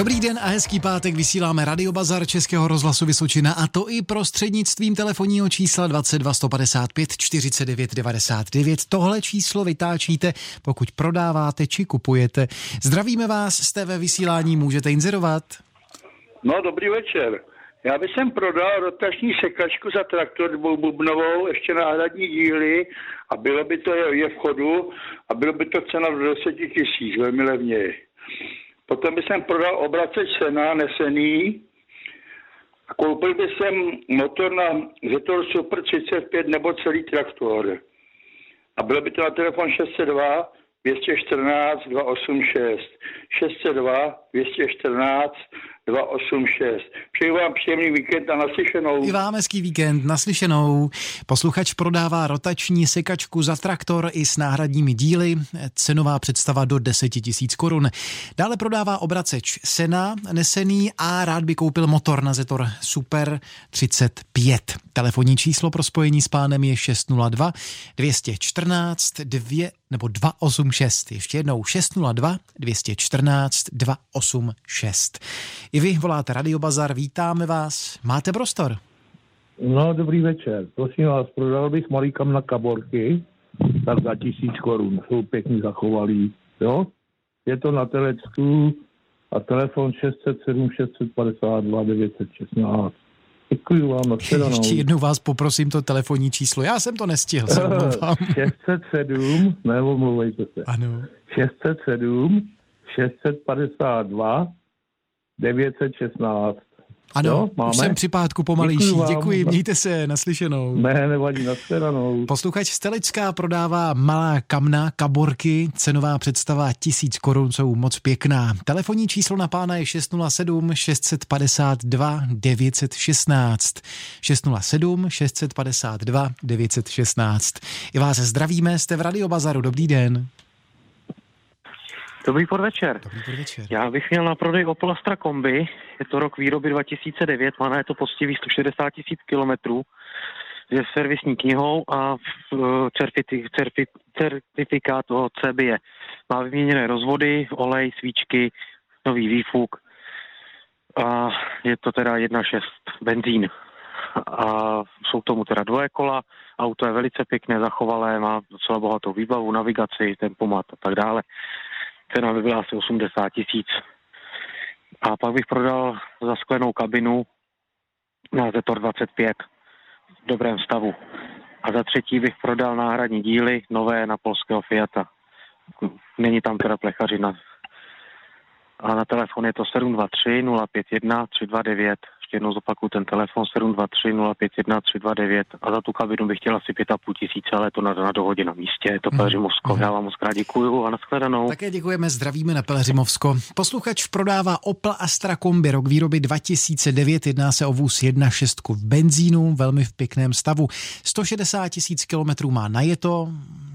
Dobrý den a hezký pátek vysíláme Radio Bazar Českého rozhlasu Vysočina a to i prostřednictvím telefonního čísla 22 155 49 99. Tohle číslo vytáčíte, pokud prodáváte či kupujete. Zdravíme vás, jste ve vysílání, můžete inzerovat. No, dobrý večer. Já bych sem prodal rotační sekačku za traktor dvoububnovou, ještě náhradní díly a bylo by to je v chodu a bylo by to cena do 10 tisíc, velmi levněji. Potom bych jsem prodal obraceč sena nesený a koupil bych jsem motor na Zetor Super 35 nebo celý traktor. A bylo by to na telefon 602 214 286. 602 214 286. Přeji vám příjemný víkend a naslyšenou. I vám hezký víkend, naslyšenou. Posluchač prodává rotační sekačku za traktor i s náhradními díly. Cenová představa do 10 tisíc korun. Dále prodává obraceč Sena nesený a rád by koupil motor na Zetor Super 35. Telefonní číslo pro spojení s pánem je 602 214 2 nebo 286. Ještě jednou 602 214 286. I vy voláte Radio Bazar, vítáme vás. Máte prostor? No, dobrý večer. Prosím vás, prodal bych malý kam na kaborky, tak za tisíc korun. Jsou pěkně zachovalý, jo? Je to na Telecku a telefon 607 652 916. Děkuji vám, Ještě jednou vás poprosím to telefonní číslo. Já jsem to nestihl, 607, nebo mluvejte se. Ano. 607 652 916. Ano, jo, máme? už jsem při pátku pomalejší. Děkuji, Děkuji mějte se, naslyšenou. Ne, nevadí, nashledanou. Posluchač Stelická prodává malá kamna, kaborky, cenová představa tisíc korun, jsou moc pěkná. Telefonní číslo na pána je 607 652 916. 607 652 916. I vás zdravíme, jste v Radiobazaru, dobrý den. Dobrý podvečer. Dobrý podvečer. Já bych měl na prodej Opel Astra kombi, je to rok výroby 2009, má na je to poctivý 160 tisíc kilometrů, je servisní knihou a certifikát o CBE. Má vyměněné rozvody, olej, svíčky, nový výfuk a je to teda 1.6 benzín. A jsou tomu teda dvoje kola, auto je velice pěkné, zachovalé, má docela bohatou výbavu, navigaci, tempomat a tak dále cena by byla asi 80 tisíc. A pak bych prodal za sklenou kabinu na Zetor 25 v dobrém stavu. A za třetí bych prodal náhradní díly nové na polského Fiata. Není tam teda plechařina. A na telefon je to 723 051 329 ještě jednou zopakuju ten telefon 723 051 329 a za tu kabinu bych chtěl asi 5,5 tisíce, ale to na, na dohodě na místě. Je to Pelřimovsko. Mm. Já vám moc krát děkuju a nashledanou. Také děkujeme, zdravíme na Pelřimovsko. Posluchač prodává Opel Astra Kombi rok výroby 2009. Jedná se o vůz 1.6 v benzínu, velmi v pěkném stavu. 160 tisíc kilometrů má najeto,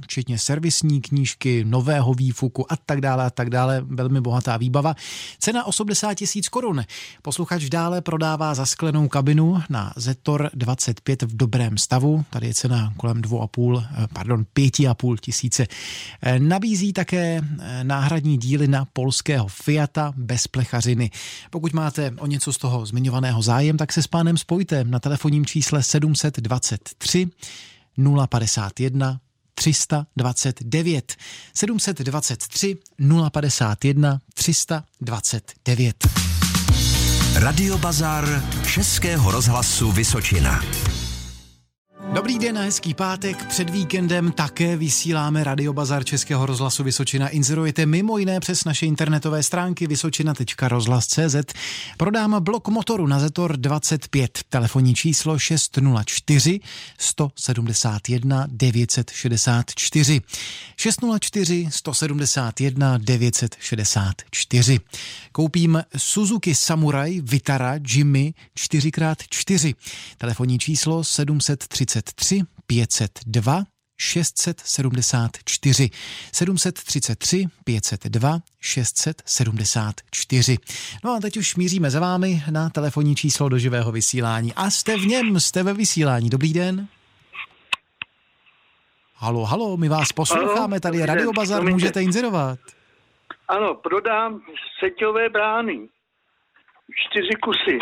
včetně servisní knížky, nového výfuku a tak dále a tak dále. Velmi bohatá výbava. Cena 80 tisíc korun. Posluchač dále prodává zasklenou kabinu na Zetor 25 v dobrém stavu. Tady je cena kolem 2,5, eh, pardon, 5,5 tisíce. Eh, nabízí také eh, náhradní díly na polského Fiata bez plechařiny. Pokud máte o něco z toho zmiňovaného zájem, tak se s pánem spojte na telefonním čísle 723 051 329 723 051 329. Radio Bazar Českého rozhlasu Vysočina. Dobrý den a hezký pátek. Před víkendem také vysíláme Radio Bazar Českého rozhlasu Vysočina. Inzerujete mimo jiné přes naše internetové stránky vysočina.rozhlas.cz. Prodám blok motoru na Zetor 25. Telefonní číslo 604 171 964. 604 171 964. Koupím Suzuki Samurai Vitara Jimmy 4x4. Telefonní číslo 730 733 502 674 733 502 674. No a teď už míříme za vámi na telefonní číslo do živého vysílání. A jste v něm, jste ve vysílání. Dobrý den. Halo, halo, my vás posloucháme, tady je Radio Bazar, můžete inzerovat. Ano, prodám seťové brány. čtyři kusy.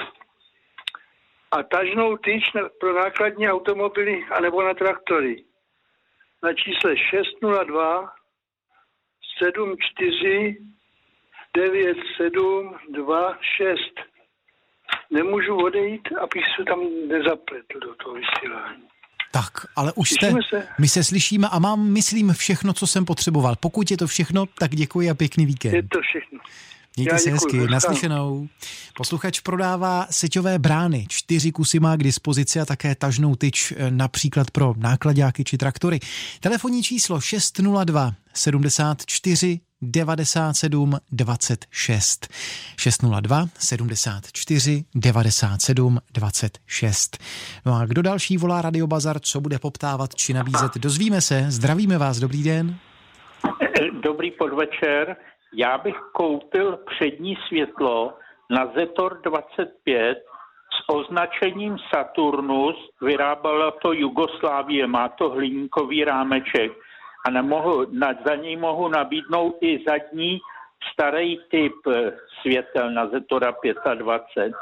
A tažnou tyč pro nákladní automobily anebo na traktory. Na čísle 602 74 9726. Nemůžu odejít, abych se tam nezapletl do toho vysílání. Tak, ale už jste, se. my se slyšíme a mám, myslím, všechno, co jsem potřeboval. Pokud je to všechno, tak děkuji a pěkný víkend. Je to všechno. Mějte Já se děkuji, hezky, naslyšenou. Posluchač prodává seťové brány, čtyři kusy má k dispozici a také tažnou tyč eh, například pro nákladáky či traktory. Telefonní číslo 602 74 97 26. 602 74 97 26. No a kdo další volá Radio Bazar, co bude poptávat či nabízet, dozvíme se. Zdravíme vás, dobrý den. Dobrý podvečer. Já bych koupil přední světlo na Zetor 25 s označením Saturnus. Vyrábala to Jugoslávie, má to hliníkový rámeček a nemohu, na, za něj mohu nabídnout i zadní starý typ eh, světel na Zetora 25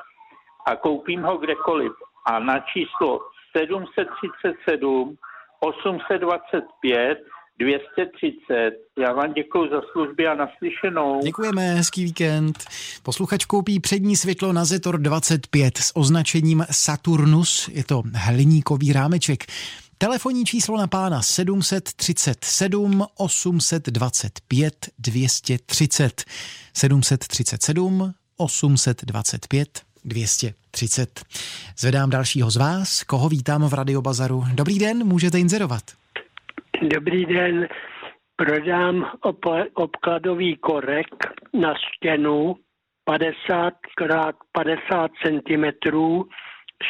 a koupím ho kdekoliv. A na číslo 737 825 230. Já vám děkuji za služby a naslyšenou. Děkujeme, hezký víkend. Posluchač koupí přední světlo na Zetor 25 s označením Saturnus. Je to hliníkový rámeček. Telefonní číslo na pána 737 825 230. 737 825 230. Zvedám dalšího z vás, koho vítám v Radiobazaru. Dobrý den, můžete inzerovat. Dobrý den, prodám op- obkladový korek na stěnu 50 x 50 cm,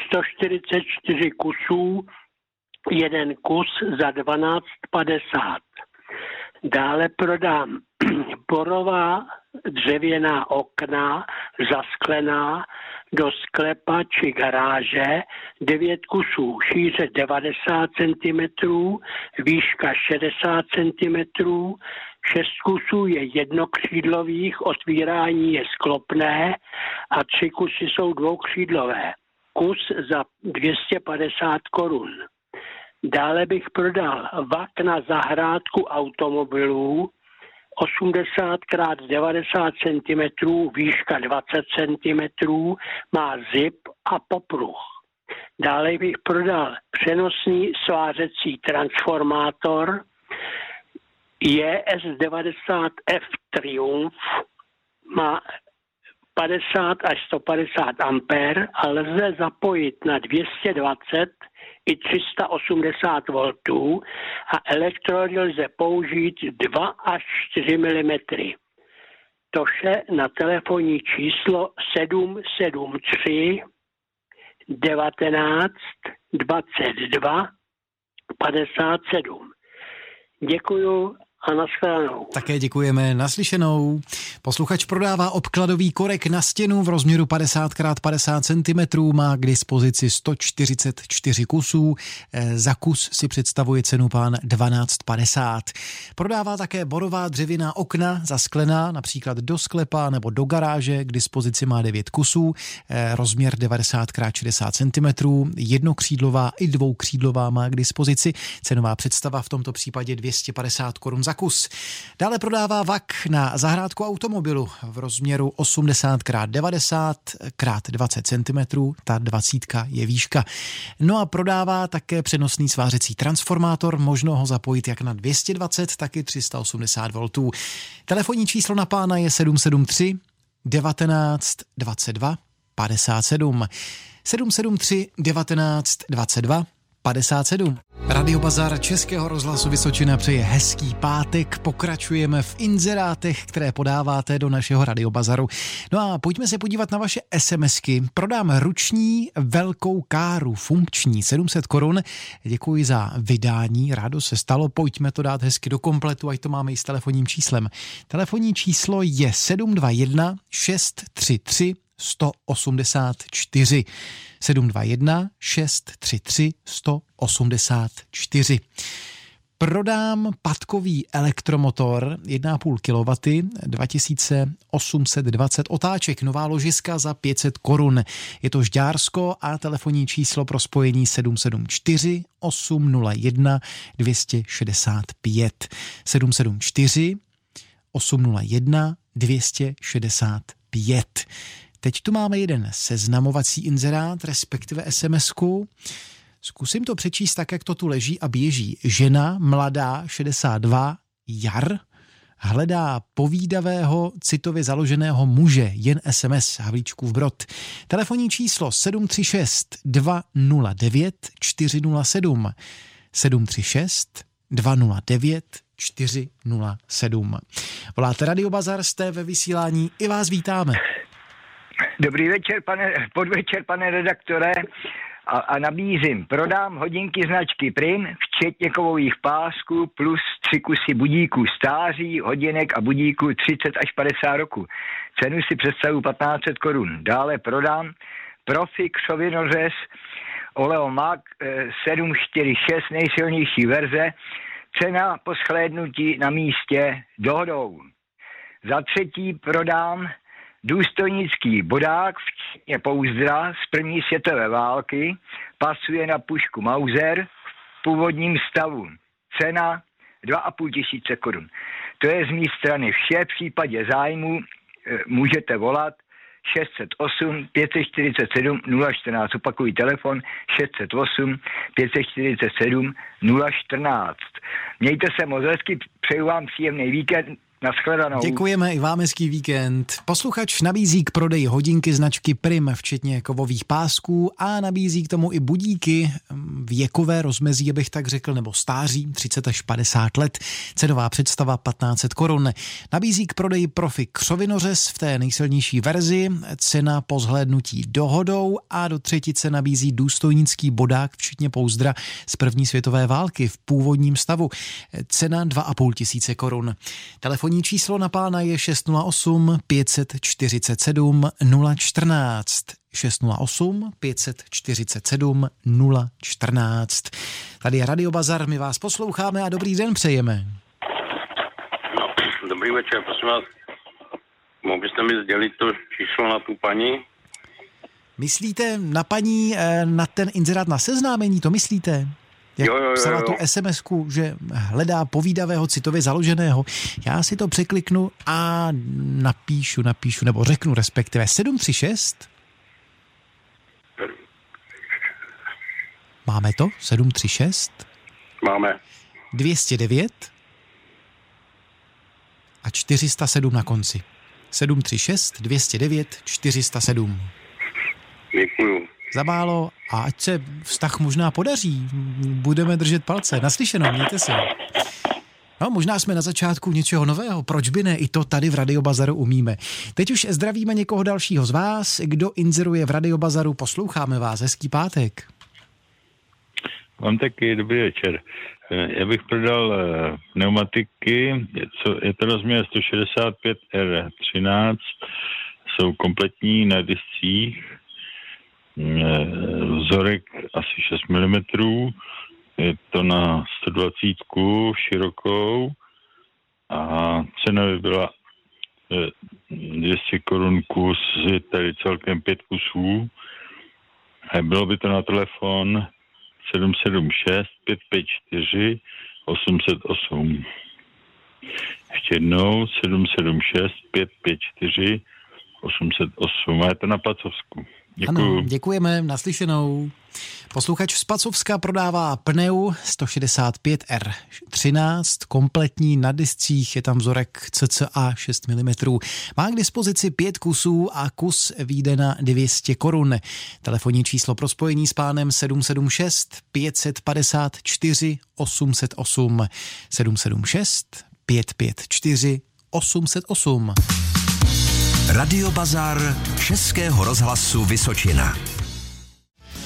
144 kusů, jeden kus za 12,50. Dále prodám borová dřevěná okna, zasklená, do sklepa či garáže, 9 kusů, šíře 90 cm, výška 60 cm, 6 kusů je jednokřídlových, otvírání je sklopné a 3 kusy jsou dvoukřídlové. Kus za 250 korun. Dále bych prodal vak na zahrádku automobilů 80 x 90 cm, výška 20 cm, má zip a popruh. Dále bych prodal přenosný svářecí transformátor JS90F Triumph, má 50 až 150 ampér a lze zapojit na 220 i 380 V a elektrody lze použít 2 až 4 mm. Toše na telefonní číslo 773 19 22 57. Děkuju a nashledanou. Také děkujeme naslyšenou. Posluchač prodává obkladový korek na stěnu v rozměru 50 x 50 cm, má k dispozici 144 kusů. Eh, za kus si představuje cenu pán 12,50. Prodává také borová dřevěná okna zasklená, například do sklepa nebo do garáže, k dispozici má 9 kusů, eh, rozměr 90 x 60 cm, jednokřídlová i dvoukřídlová má k dispozici. Cenová představa v tomto případě 250 korun za za kus. Dále prodává VAK na zahrádku automobilu v rozměru 80 x 90 x 20 cm, ta 20 je výška. No a prodává také přenosný svářecí transformátor, možno ho zapojit jak na 220, tak i 380 V. Telefonní číslo na pána je 773 19 22 57. 773 19 22 57. Radio Bazar Českého rozhlasu Vysočina přeje hezký pátek. Pokračujeme v inzerátech, které podáváte do našeho Radio Bazaru. No a pojďme se podívat na vaše SMSky. Prodám ruční velkou káru, funkční, 700 korun. Děkuji za vydání, rádo se stalo. Pojďme to dát hezky do kompletu, ať to máme i s telefonním číslem. Telefonní číslo je 721 633 184. 721 633 184. Prodám patkový elektromotor 1,5 kW 2820 otáček, nová ložiska za 500 korun. Je to Žďársko a telefonní číslo pro spojení 774 801 265. 774 801 265. Teď tu máme jeden seznamovací inzerát, respektive SMS-ku. Zkusím to přečíst tak, jak to tu leží a běží. Žena, mladá, 62, jar, hledá povídavého, citově založeného muže, jen SMS, Havlíčkův Brod. Telefonní číslo 736 209 407 736 209 407. Voláte Radio Bazar, jste ve vysílání, i vás vítáme. Dobrý večer, pane, podvečer, pane redaktore. A, a nabízím, prodám hodinky značky Prim, včetně kovových pásků, plus tři kusy budíků stáří, hodinek a budíků 30 až 50 roku. Cenu si představu 1500 korun. Dále prodám Profi křovinořez Oleomak 746, nejsilnější verze, cena po shlédnutí na místě dohodou. Za třetí prodám důstojnický bodák, včetně pouzdra z první světové války, pasuje na pušku Mauser v původním stavu. Cena 2,5 tisíce korun. To je z mé strany vše. V případě zájmu e, můžete volat 608 547 014. Opakují telefon 608 547 014. Mějte se moc hezky, přeju vám příjemný víkend. Naschledanou. Děkujeme i vám hezký víkend. Posluchač nabízí k prodeji hodinky značky Prim, včetně kovových pásků a nabízí k tomu i budíky věkové rozmezí, abych tak řekl, nebo stáří 30 až 50 let. Cenová představa 1500 korun. Nabízí k prodeji profi křovinořez v té nejsilnější verzi, cena po zhlédnutí dohodou a do třetice nabízí důstojnický bodák, včetně pouzdra z první světové války v původním stavu. Cena 2,5 tisíce korun. Telefon Telefonní číslo na pána je 608 547 014. 608 547 014. Tady je Radio Bazar, my vás posloucháme a dobrý den přejeme. No, dobrý večer, prosím vás. Mohl byste mi sdělit to číslo na tu paní? Myslíte na paní, eh, na ten inzerát na seznámení, to myslíte? Jak jo, jo, jo, psala tu sms že hledá povídavého citově založeného. Já si to překliknu a napíšu, napíšu, nebo řeknu respektive 736. Máme to? 736? Máme. 209 a 407 na konci. 736 209 407. Děkuju za málo a ať se vztah možná podaří. Budeme držet palce. Naslyšeno, mějte se. No, možná jsme na začátku něčeho nového, proč by ne, i to tady v Radio Bazaru umíme. Teď už zdravíme někoho dalšího z vás, kdo inzeruje v Radio Bazaru, posloucháme vás, hezký pátek. Mám taky dobrý večer. Já bych prodal eh, pneumatiky, je, to rozměr 165 R13, jsou kompletní na discích, vzorek asi 6 mm, je to na 120 širokou a cena by byla 200 eh, korun kus, je tady celkem 5 kusů. A bylo by to na telefon 776 554 808. Ještě jednou 776 554 808 a je to na Placovsku. Děkuju. Ano, děkujeme, naslyšenou. Posluchač z Pacovska prodává pneu 165R13, kompletní na discích, je tam vzorek CCA 6 mm. Má k dispozici pět kusů a kus výjde na 200 korun. Telefonní číslo pro spojení s pánem 776 554 808 776 554 808. Radiobazar Českého rozhlasu Vysočina.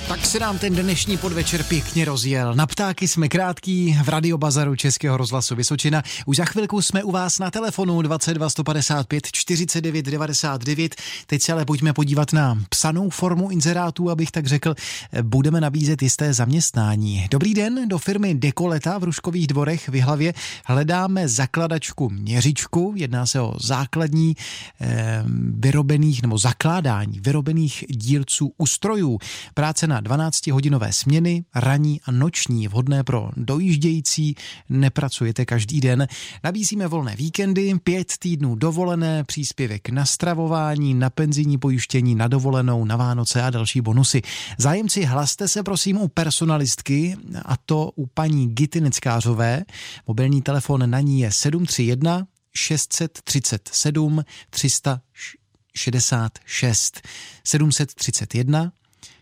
Tak se nám ten dnešní podvečer pěkně rozjel. Na ptáky jsme krátký v radiobazaru Českého rozhlasu Vysočina. Už za chvilku jsme u vás na telefonu 22 155 49 99. Teď se ale pojďme podívat na psanou formu inzerátů, abych tak řekl. Budeme nabízet jisté zaměstnání. Dobrý den, do firmy Dekoleta v Ruškových dvorech v Hlavě hledáme zakladačku měřičku. Jedná se o základní eh, vyrobených nebo zakládání vyrobených dílců ustrojů. Práce na 12-hodinové směny, ranní a noční, vhodné pro dojíždějící, nepracujete každý den. Nabízíme volné víkendy, pět týdnů dovolené, příspěvek na stravování, na penzijní pojištění, na dovolenou, na Vánoce a další bonusy. Zájemci, hlaste se prosím u personalistky, a to u paní Gity Neckářové. Mobilní telefon na ní je 731 637 366 731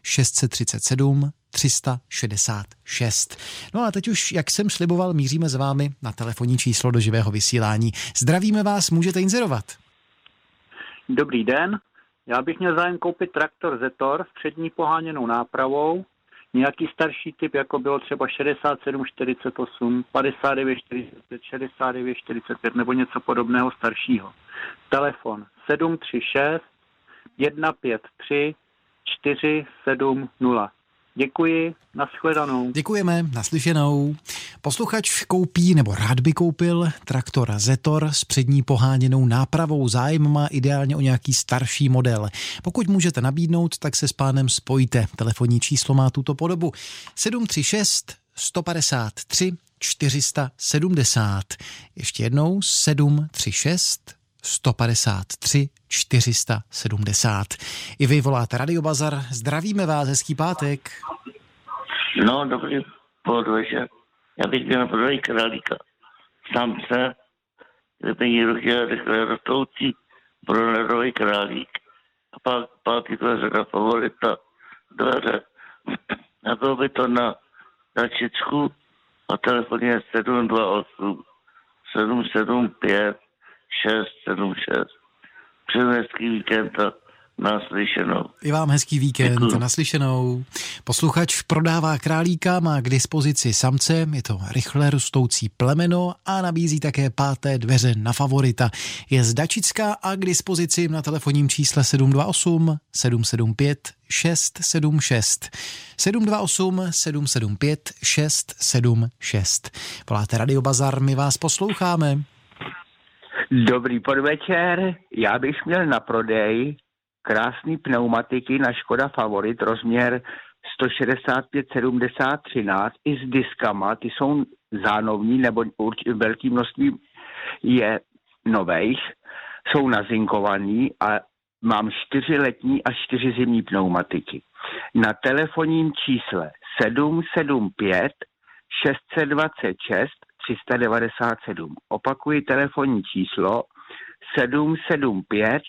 637 366. No a teď už, jak jsem sliboval, míříme s vámi na telefonní číslo do živého vysílání. Zdravíme vás, můžete inzerovat. Dobrý den, já bych měl zájem koupit traktor Zetor s přední poháněnou nápravou, nějaký starší typ, jako bylo třeba 67, 48, 59, 45, 69, 45 nebo něco podobného staršího. Telefon 736 153 470. Děkuji, nashledanou. Děkujeme, naslyšenou. Posluchač koupí nebo rád by koupil traktor Zetor s přední poháněnou nápravou. Zájem má ideálně o nějaký starší model. Pokud můžete nabídnout, tak se s pánem spojte. Telefonní číslo má tuto podobu 736 153 470. Ještě jednou 736 153 470. I vy voláte Radiobazar. Zdravíme vás, hezký pátek. No, dobrý podvečer. Já bych měl prodej králíka. Samce, kde jí ruky rychle rostoucí bronerový králík. A pak, to řada favorita dveře. A bylo by to na tačičku a telefon je 728 775 676. Přeju hezký víkend a naslyšenou. I vám hezký víkend, Děkuju. naslyšenou. Posluchač prodává králíka, má k dispozici samce, je to rychle rostoucí plemeno a nabízí také páté dveře na favorita. Je z Dačická a k dispozici na telefonním čísle 728 775 676. 728 775 676. Voláte Radio Bazar, my vás posloucháme. Dobrý podvečer, já bych měl na prodej krásný pneumatiky na Škoda Favorit, rozměr 165 70 13 i s diskama, ty jsou zánovní nebo urč- velký množství je nových, jsou nazinkovaný a mám čtyři letní a čtyři zimní pneumatiky. Na telefonním čísle 775 626 397. Opakuji telefonní číslo 775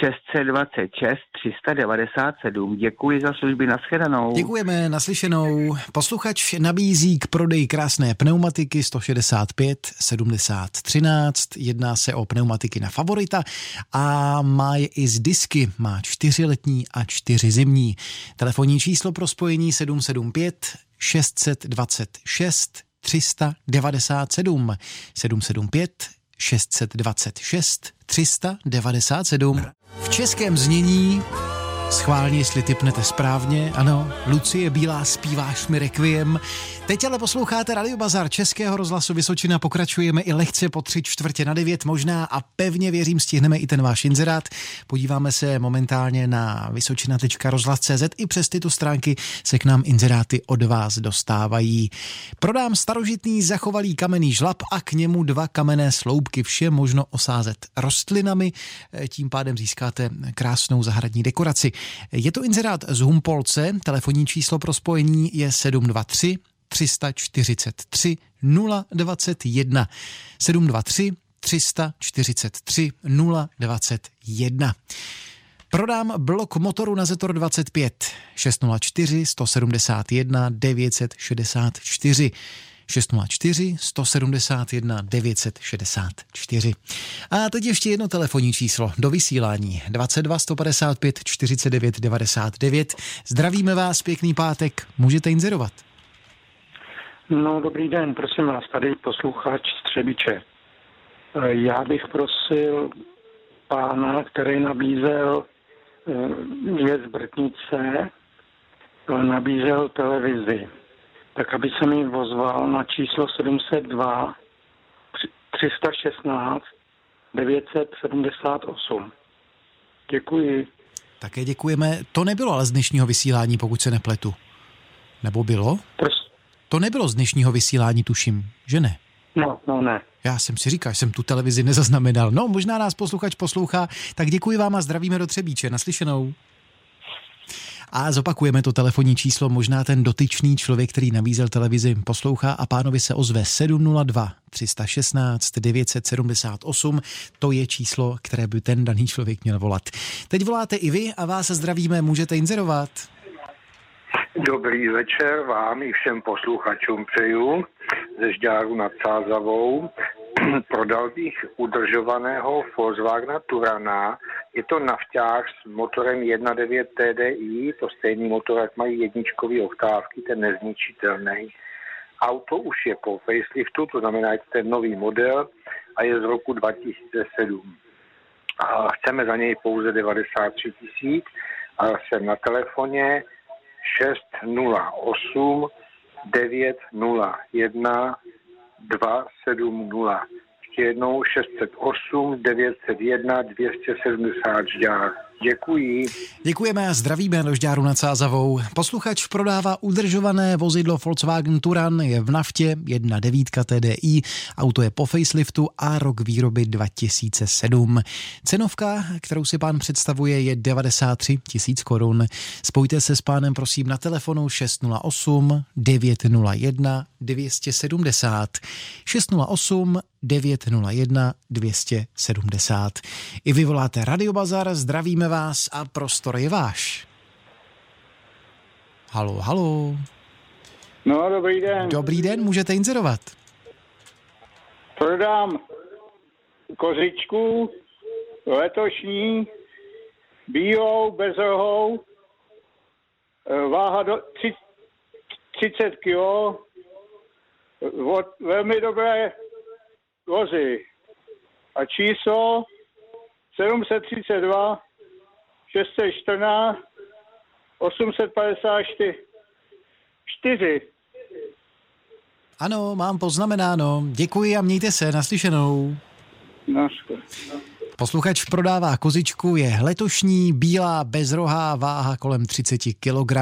626 397. Děkuji za služby, nashledanou. Děkujeme, naslyšenou. Posluchač nabízí k prodeji krásné pneumatiky 165 70 13. Jedná se o pneumatiky na favorita a má je i z disky. Má čtyři letní a čtyři zimní. Telefonní číslo pro spojení 775 626 397 775 626 397. V českém znění Schválně, jestli typnete správně. Ano, Lucie Bílá zpíváš mi requiem. Teď ale posloucháte Radio Bazar Českého rozhlasu Vysočina. Pokračujeme i lehce po tři čtvrtě na devět možná a pevně věřím, stihneme i ten váš inzerát. Podíváme se momentálně na vysočina.rozhlas.cz. I přes tyto stránky se k nám inzeráty od vás dostávají. Prodám starožitný zachovalý kamenný žlab a k němu dva kamenné sloupky. Vše možno osázet rostlinami, tím pádem získáte krásnou zahradní dekoraci. Je to inzerát z Humpolce, telefonní číslo pro spojení je 723 343 021 723 343 021. Prodám blok motoru na Zetor 25 604 171 964 604 171 964. A teď ještě jedno telefonní číslo do vysílání 22 155 49 99. Zdravíme vás, pěkný pátek, můžete inzerovat. No, dobrý den, prosím vás, tady posluchač Střebiče. Já bych prosil pána, který nabízel eh, dvě zbrtnice, nabízel televizi tak aby se mi vozval na číslo 702 316 978. Děkuji. Také děkujeme. To nebylo ale z dnešního vysílání, pokud se nepletu. Nebo bylo? Prost... To nebylo z dnešního vysílání, tuším, že ne? No, no ne. Já jsem si říkal, že jsem tu televizi nezaznamenal. No, možná nás posluchač poslouchá, tak děkuji vám a zdravíme do Třebíče. Naslyšenou. A zopakujeme to telefonní číslo, možná ten dotyčný člověk, který nabízel televizi, poslouchá a pánovi se ozve 702 316 978. To je číslo, které by ten daný člověk měl volat. Teď voláte i vy a vás zdravíme, můžete inzerovat. Dobrý večer vám i všem posluchačům přeju ze Žďáru nad Sázavou. Prodal bych udržovaného Volkswagena Turana. Je to nafťák s motorem 1.9 TDI, to stejný motor, jak mají jedničkový oktávky, ten nezničitelný. Auto už je po faceliftu, to znamená, je ten nový model a je z roku 2007. A chceme za něj pouze 93 tisíc a jsem na telefoně 608 901 270. Ještě jednou 608 901 270 žďár. Děkuji. Děkujeme a zdravíme do Žďáru nad Sázavou. Posluchač prodává udržované vozidlo Volkswagen Turan, je v naftě 1.9 TDI, auto je po faceliftu a rok výroby 2007. Cenovka, kterou si pán představuje, je 93 tisíc korun. Spojte se s pánem prosím na telefonu 608 901 270 608 901 270. I vy voláte Radiobazar, zdravíme vás a prostor je váš. Halo, halo. No, dobrý den. Dobrý den, můžete inzerovat. Prodám kozičku letošní, bílou, bez rohou, eh, váha do 30 kg, od velmi dobré vozy. A číslo 732 614 854 4. Ano, mám poznamenáno. Děkuji a mějte se, naslyšenou. Naschle. Posluchač prodává kozičku, je letošní, bílá, bezrohá, váha kolem 30 kg.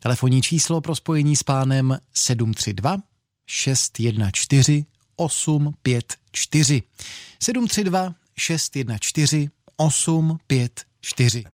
Telefonní číslo pro spojení s pánem 732 614 854. 732 614 854 čtyři.